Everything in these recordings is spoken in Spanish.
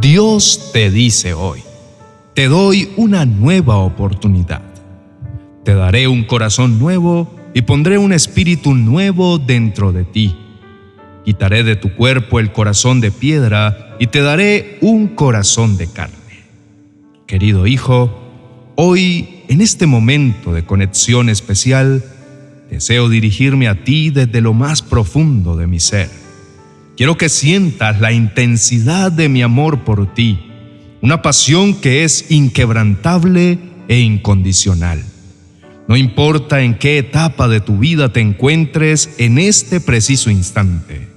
Dios te dice hoy, te doy una nueva oportunidad. Te daré un corazón nuevo y pondré un espíritu nuevo dentro de ti. Quitaré de tu cuerpo el corazón de piedra y te daré un corazón de carne. Querido hijo, hoy, en este momento de conexión especial, deseo dirigirme a ti desde lo más profundo de mi ser. Quiero que sientas la intensidad de mi amor por ti, una pasión que es inquebrantable e incondicional. No importa en qué etapa de tu vida te encuentres en este preciso instante,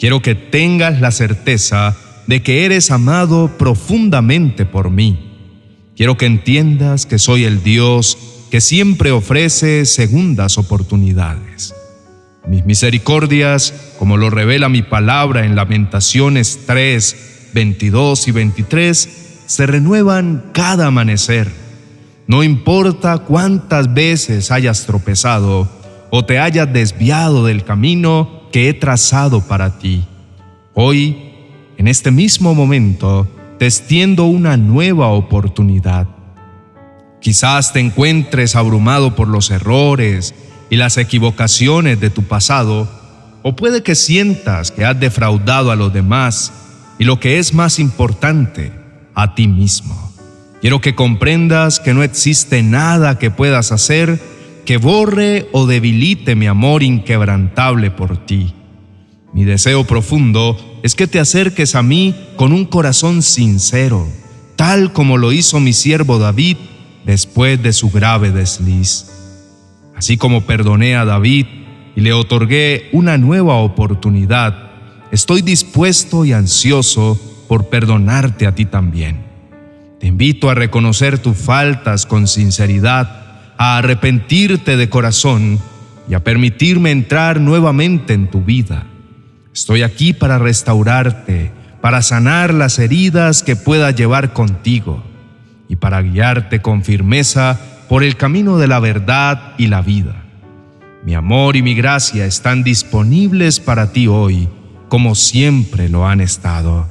quiero que tengas la certeza de que eres amado profundamente por mí. Quiero que entiendas que soy el Dios que siempre ofrece segundas oportunidades. Mis misericordias, como lo revela mi palabra en Lamentaciones 3, 22 y 23, se renuevan cada amanecer. No importa cuántas veces hayas tropezado o te hayas desviado del camino que he trazado para ti. Hoy, en este mismo momento, te extiendo una nueva oportunidad Quizás te encuentres abrumado por los errores y las equivocaciones de tu pasado, o puede que sientas que has defraudado a los demás y lo que es más importante, a ti mismo. Quiero que comprendas que no existe nada que puedas hacer que borre o debilite mi amor inquebrantable por ti. Mi deseo profundo es que te acerques a mí con un corazón sincero, tal como lo hizo mi siervo David después de su grave desliz. Así como perdoné a David y le otorgué una nueva oportunidad, estoy dispuesto y ansioso por perdonarte a ti también. Te invito a reconocer tus faltas con sinceridad, a arrepentirte de corazón y a permitirme entrar nuevamente en tu vida. Estoy aquí para restaurarte, para sanar las heridas que pueda llevar contigo y para guiarte con firmeza por el camino de la verdad y la vida. Mi amor y mi gracia están disponibles para ti hoy, como siempre lo han estado.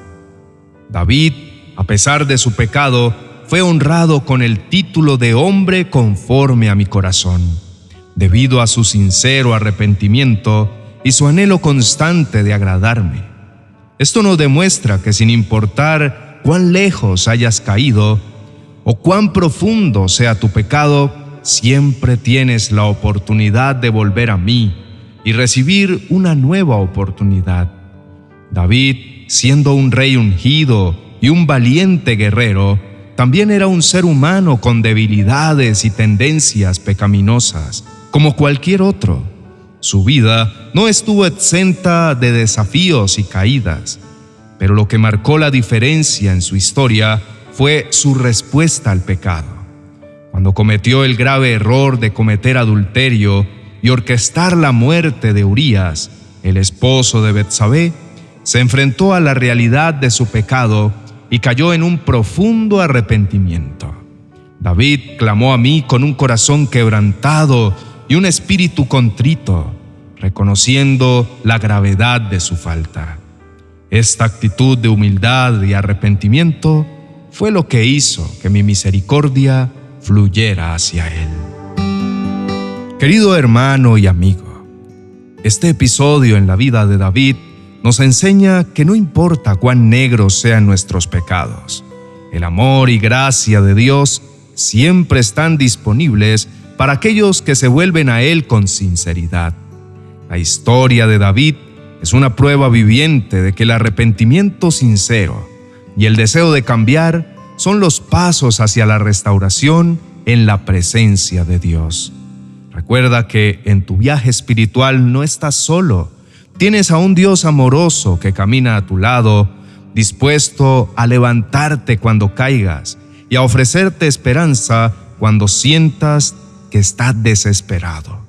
David, a pesar de su pecado, fue honrado con el título de hombre conforme a mi corazón, debido a su sincero arrepentimiento y su anhelo constante de agradarme. Esto nos demuestra que sin importar cuán lejos hayas caído, o cuán profundo sea tu pecado, siempre tienes la oportunidad de volver a mí y recibir una nueva oportunidad. David, siendo un rey ungido y un valiente guerrero, también era un ser humano con debilidades y tendencias pecaminosas, como cualquier otro. Su vida no estuvo exenta de desafíos y caídas, pero lo que marcó la diferencia en su historia fue su respuesta al pecado. Cuando cometió el grave error de cometer adulterio y orquestar la muerte de Urías, el esposo de Betsabé, se enfrentó a la realidad de su pecado y cayó en un profundo arrepentimiento. David clamó a mí con un corazón quebrantado y un espíritu contrito, reconociendo la gravedad de su falta. Esta actitud de humildad y arrepentimiento fue lo que hizo que mi misericordia fluyera hacia él. Querido hermano y amigo, este episodio en la vida de David nos enseña que no importa cuán negros sean nuestros pecados, el amor y gracia de Dios siempre están disponibles para aquellos que se vuelven a Él con sinceridad. La historia de David es una prueba viviente de que el arrepentimiento sincero y el deseo de cambiar son los pasos hacia la restauración en la presencia de Dios. Recuerda que en tu viaje espiritual no estás solo. Tienes a un Dios amoroso que camina a tu lado, dispuesto a levantarte cuando caigas y a ofrecerte esperanza cuando sientas que estás desesperado.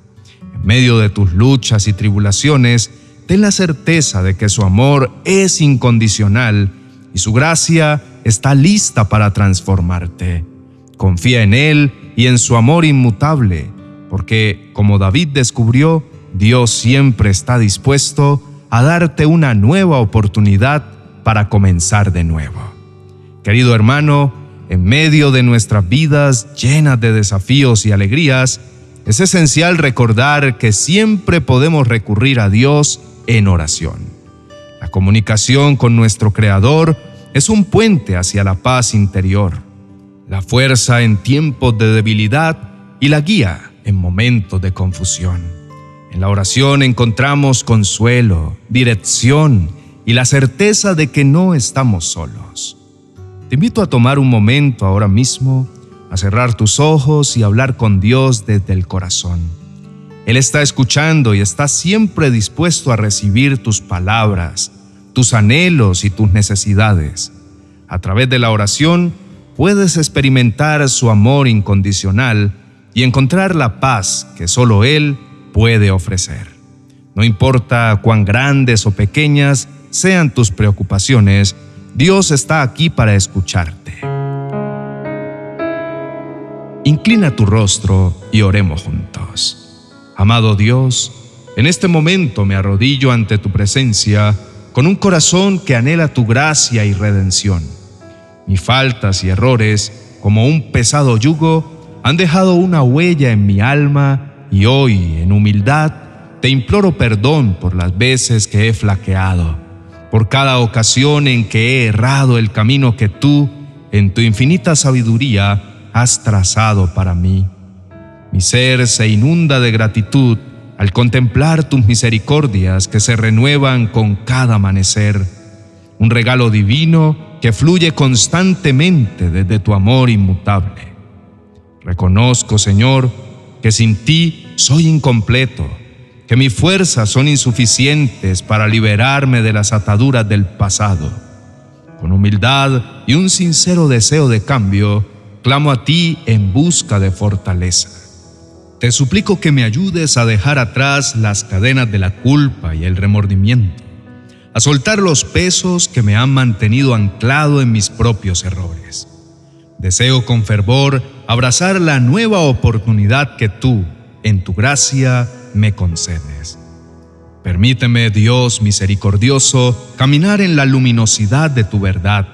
En medio de tus luchas y tribulaciones, ten la certeza de que su amor es incondicional y su gracia está lista para transformarte. Confía en Él y en su amor inmutable, porque, como David descubrió, Dios siempre está dispuesto a darte una nueva oportunidad para comenzar de nuevo. Querido hermano, en medio de nuestras vidas llenas de desafíos y alegrías, es esencial recordar que siempre podemos recurrir a Dios en oración. La comunicación con nuestro Creador es un puente hacia la paz interior, la fuerza en tiempos de debilidad y la guía en momentos de confusión. En la oración encontramos consuelo, dirección y la certeza de que no estamos solos. Te invito a tomar un momento ahora mismo, a cerrar tus ojos y hablar con Dios desde el corazón. Él está escuchando y está siempre dispuesto a recibir tus palabras, tus anhelos y tus necesidades. A través de la oración puedes experimentar su amor incondicional y encontrar la paz que solo Él puede ofrecer. No importa cuán grandes o pequeñas sean tus preocupaciones, Dios está aquí para escucharte. Inclina tu rostro y oremos juntos. Amado Dios, en este momento me arrodillo ante tu presencia con un corazón que anhela tu gracia y redención. Mis faltas y errores, como un pesado yugo, han dejado una huella en mi alma y hoy, en humildad, te imploro perdón por las veces que he flaqueado por cada ocasión en que he errado el camino que tú, en tu infinita sabiduría, has trazado para mí. Mi ser se inunda de gratitud al contemplar tus misericordias que se renuevan con cada amanecer, un regalo divino que fluye constantemente desde tu amor inmutable. Reconozco, Señor, que sin ti soy incompleto que mis fuerzas son insuficientes para liberarme de las ataduras del pasado. Con humildad y un sincero deseo de cambio, clamo a ti en busca de fortaleza. Te suplico que me ayudes a dejar atrás las cadenas de la culpa y el remordimiento, a soltar los pesos que me han mantenido anclado en mis propios errores. Deseo con fervor abrazar la nueva oportunidad que tú, en tu gracia, me concedes. Permíteme, Dios misericordioso, caminar en la luminosidad de tu verdad.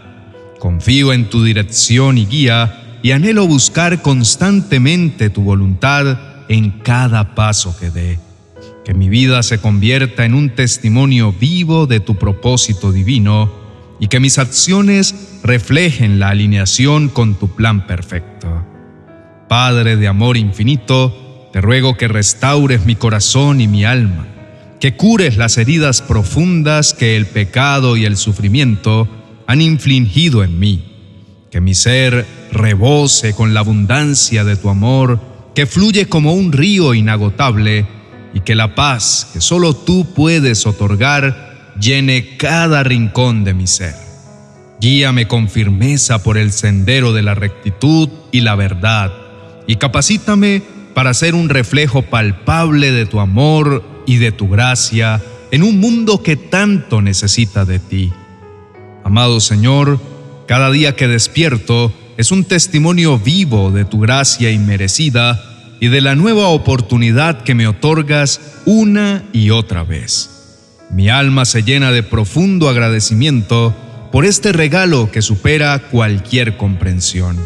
Confío en tu dirección y guía y anhelo buscar constantemente tu voluntad en cada paso que dé. Que mi vida se convierta en un testimonio vivo de tu propósito divino y que mis acciones reflejen la alineación con tu plan perfecto. Padre de amor infinito, te ruego que restaures mi corazón y mi alma, que cures las heridas profundas que el pecado y el sufrimiento han infligido en mí, que mi ser rebose con la abundancia de tu amor, que fluye como un río inagotable, y que la paz que solo tú puedes otorgar llene cada rincón de mi ser. Guíame con firmeza por el sendero de la rectitud y la verdad, y capacítame para ser un reflejo palpable de tu amor y de tu gracia en un mundo que tanto necesita de ti. Amado Señor, cada día que despierto es un testimonio vivo de tu gracia inmerecida y de la nueva oportunidad que me otorgas una y otra vez. Mi alma se llena de profundo agradecimiento por este regalo que supera cualquier comprensión.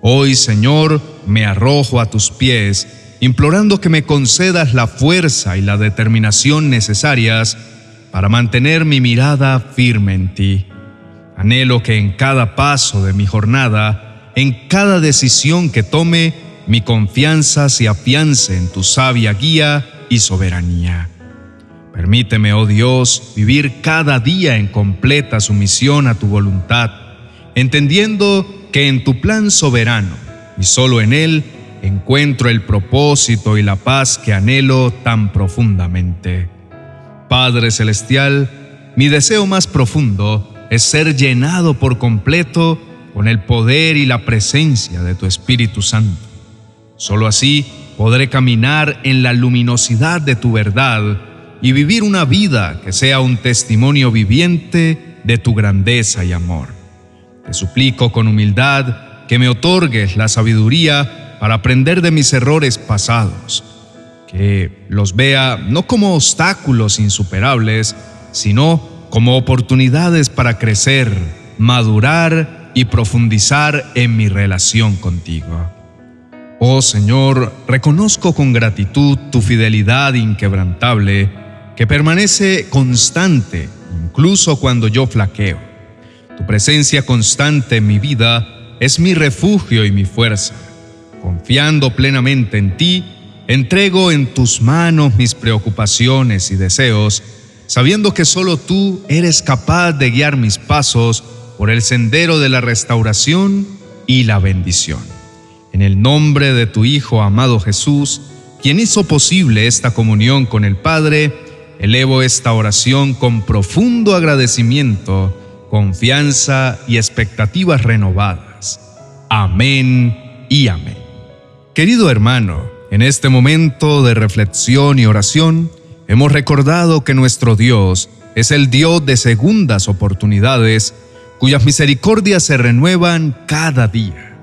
Hoy, Señor, me arrojo a tus pies, implorando que me concedas la fuerza y la determinación necesarias para mantener mi mirada firme en ti. Anhelo que en cada paso de mi jornada, en cada decisión que tome, mi confianza se afiance en tu sabia guía y soberanía. Permíteme, oh Dios, vivir cada día en completa sumisión a tu voluntad, entendiendo que en tu plan soberano y solo en Él encuentro el propósito y la paz que anhelo tan profundamente. Padre Celestial, mi deseo más profundo es ser llenado por completo con el poder y la presencia de tu Espíritu Santo. Solo así podré caminar en la luminosidad de tu verdad y vivir una vida que sea un testimonio viviente de tu grandeza y amor. Te suplico con humildad que me otorgues la sabiduría para aprender de mis errores pasados, que los vea no como obstáculos insuperables, sino como oportunidades para crecer, madurar y profundizar en mi relación contigo. Oh Señor, reconozco con gratitud tu fidelidad inquebrantable que permanece constante incluso cuando yo flaqueo. Tu presencia constante en mi vida es mi refugio y mi fuerza. Confiando plenamente en ti, entrego en tus manos mis preocupaciones y deseos, sabiendo que solo tú eres capaz de guiar mis pasos por el sendero de la restauración y la bendición. En el nombre de tu Hijo amado Jesús, quien hizo posible esta comunión con el Padre, elevo esta oración con profundo agradecimiento, confianza y expectativas renovadas. Amén y amén. Querido hermano, en este momento de reflexión y oración, hemos recordado que nuestro Dios es el Dios de segundas oportunidades, cuyas misericordias se renuevan cada día.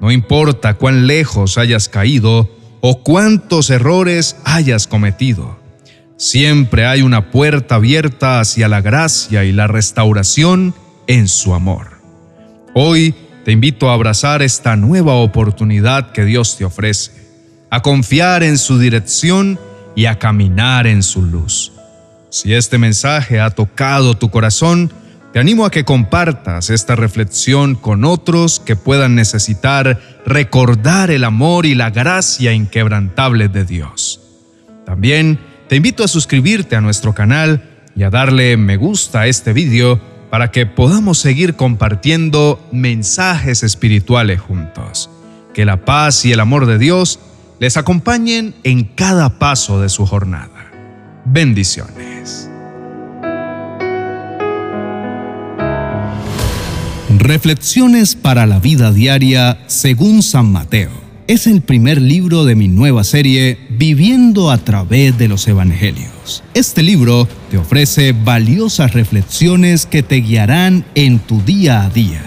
No importa cuán lejos hayas caído o cuántos errores hayas cometido. Siempre hay una puerta abierta hacia la gracia y la restauración en su amor. Hoy te invito a abrazar esta nueva oportunidad que Dios te ofrece, a confiar en su dirección y a caminar en su luz. Si este mensaje ha tocado tu corazón, te animo a que compartas esta reflexión con otros que puedan necesitar recordar el amor y la gracia inquebrantable de Dios. También te invito a suscribirte a nuestro canal y a darle me gusta a este vídeo para que podamos seguir compartiendo mensajes espirituales juntos. Que la paz y el amor de Dios les acompañen en cada paso de su jornada. Bendiciones. Reflexiones para la vida diaria según San Mateo. Es el primer libro de mi nueva serie Viviendo a través de los Evangelios. Este libro te ofrece valiosas reflexiones que te guiarán en tu día a día.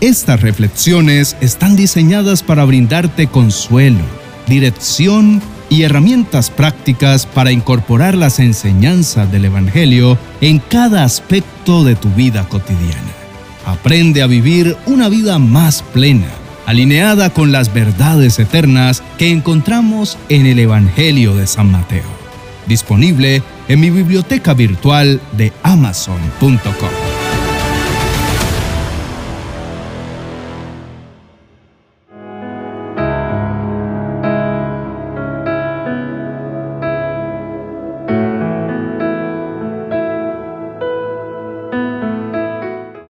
Estas reflexiones están diseñadas para brindarte consuelo, dirección y herramientas prácticas para incorporar las enseñanzas del Evangelio en cada aspecto de tu vida cotidiana. Aprende a vivir una vida más plena, alineada con las verdades eternas que encontramos en el Evangelio de San Mateo. Disponible en mi biblioteca virtual de amazon.com.